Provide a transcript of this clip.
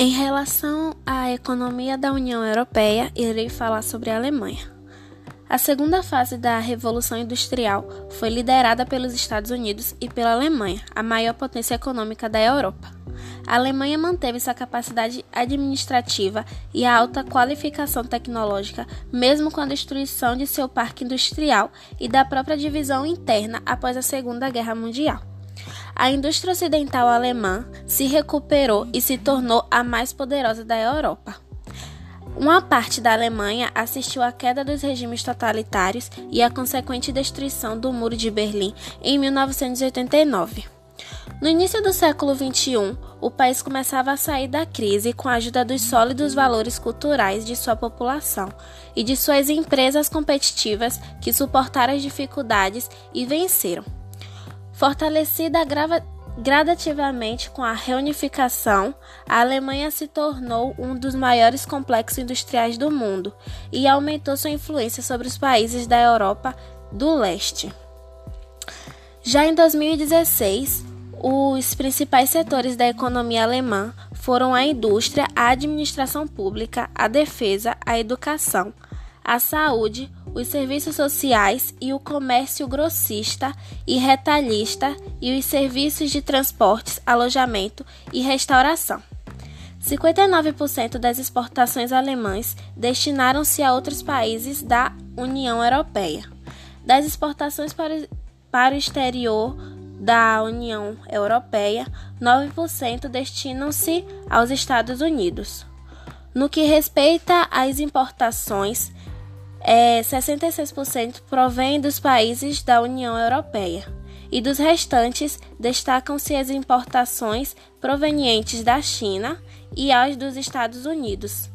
Em relação à economia da União Europeia, irei falar sobre a Alemanha. A segunda fase da Revolução Industrial foi liderada pelos Estados Unidos e pela Alemanha, a maior potência econômica da Europa. A Alemanha manteve sua capacidade administrativa e a alta qualificação tecnológica, mesmo com a destruição de seu parque industrial e da própria divisão interna após a Segunda Guerra Mundial a indústria ocidental alemã se recuperou e se tornou a mais poderosa da Europa. Uma parte da Alemanha assistiu à queda dos regimes totalitários e à consequente destruição do Muro de Berlim em 1989. No início do século XXI, o país começava a sair da crise com a ajuda dos sólidos valores culturais de sua população e de suas empresas competitivas que suportaram as dificuldades e venceram. Fortalecida gradativamente com a reunificação, a Alemanha se tornou um dos maiores complexos industriais do mundo e aumentou sua influência sobre os países da Europa do Leste. Já em 2016, os principais setores da economia alemã foram a indústria, a administração pública, a defesa, a educação, a saúde, os serviços sociais e o comércio grossista e retalhista e os serviços de transportes, alojamento e restauração. 59% das exportações alemãs destinaram-se a outros países da União Europeia. Das exportações para, o exterior da União Europeia, 9% destinam-se aos Estados Unidos. No que respeita às importações, é, 66% provém dos países da União Europeia e dos restantes destacam-se as importações provenientes da China e as dos Estados Unidos.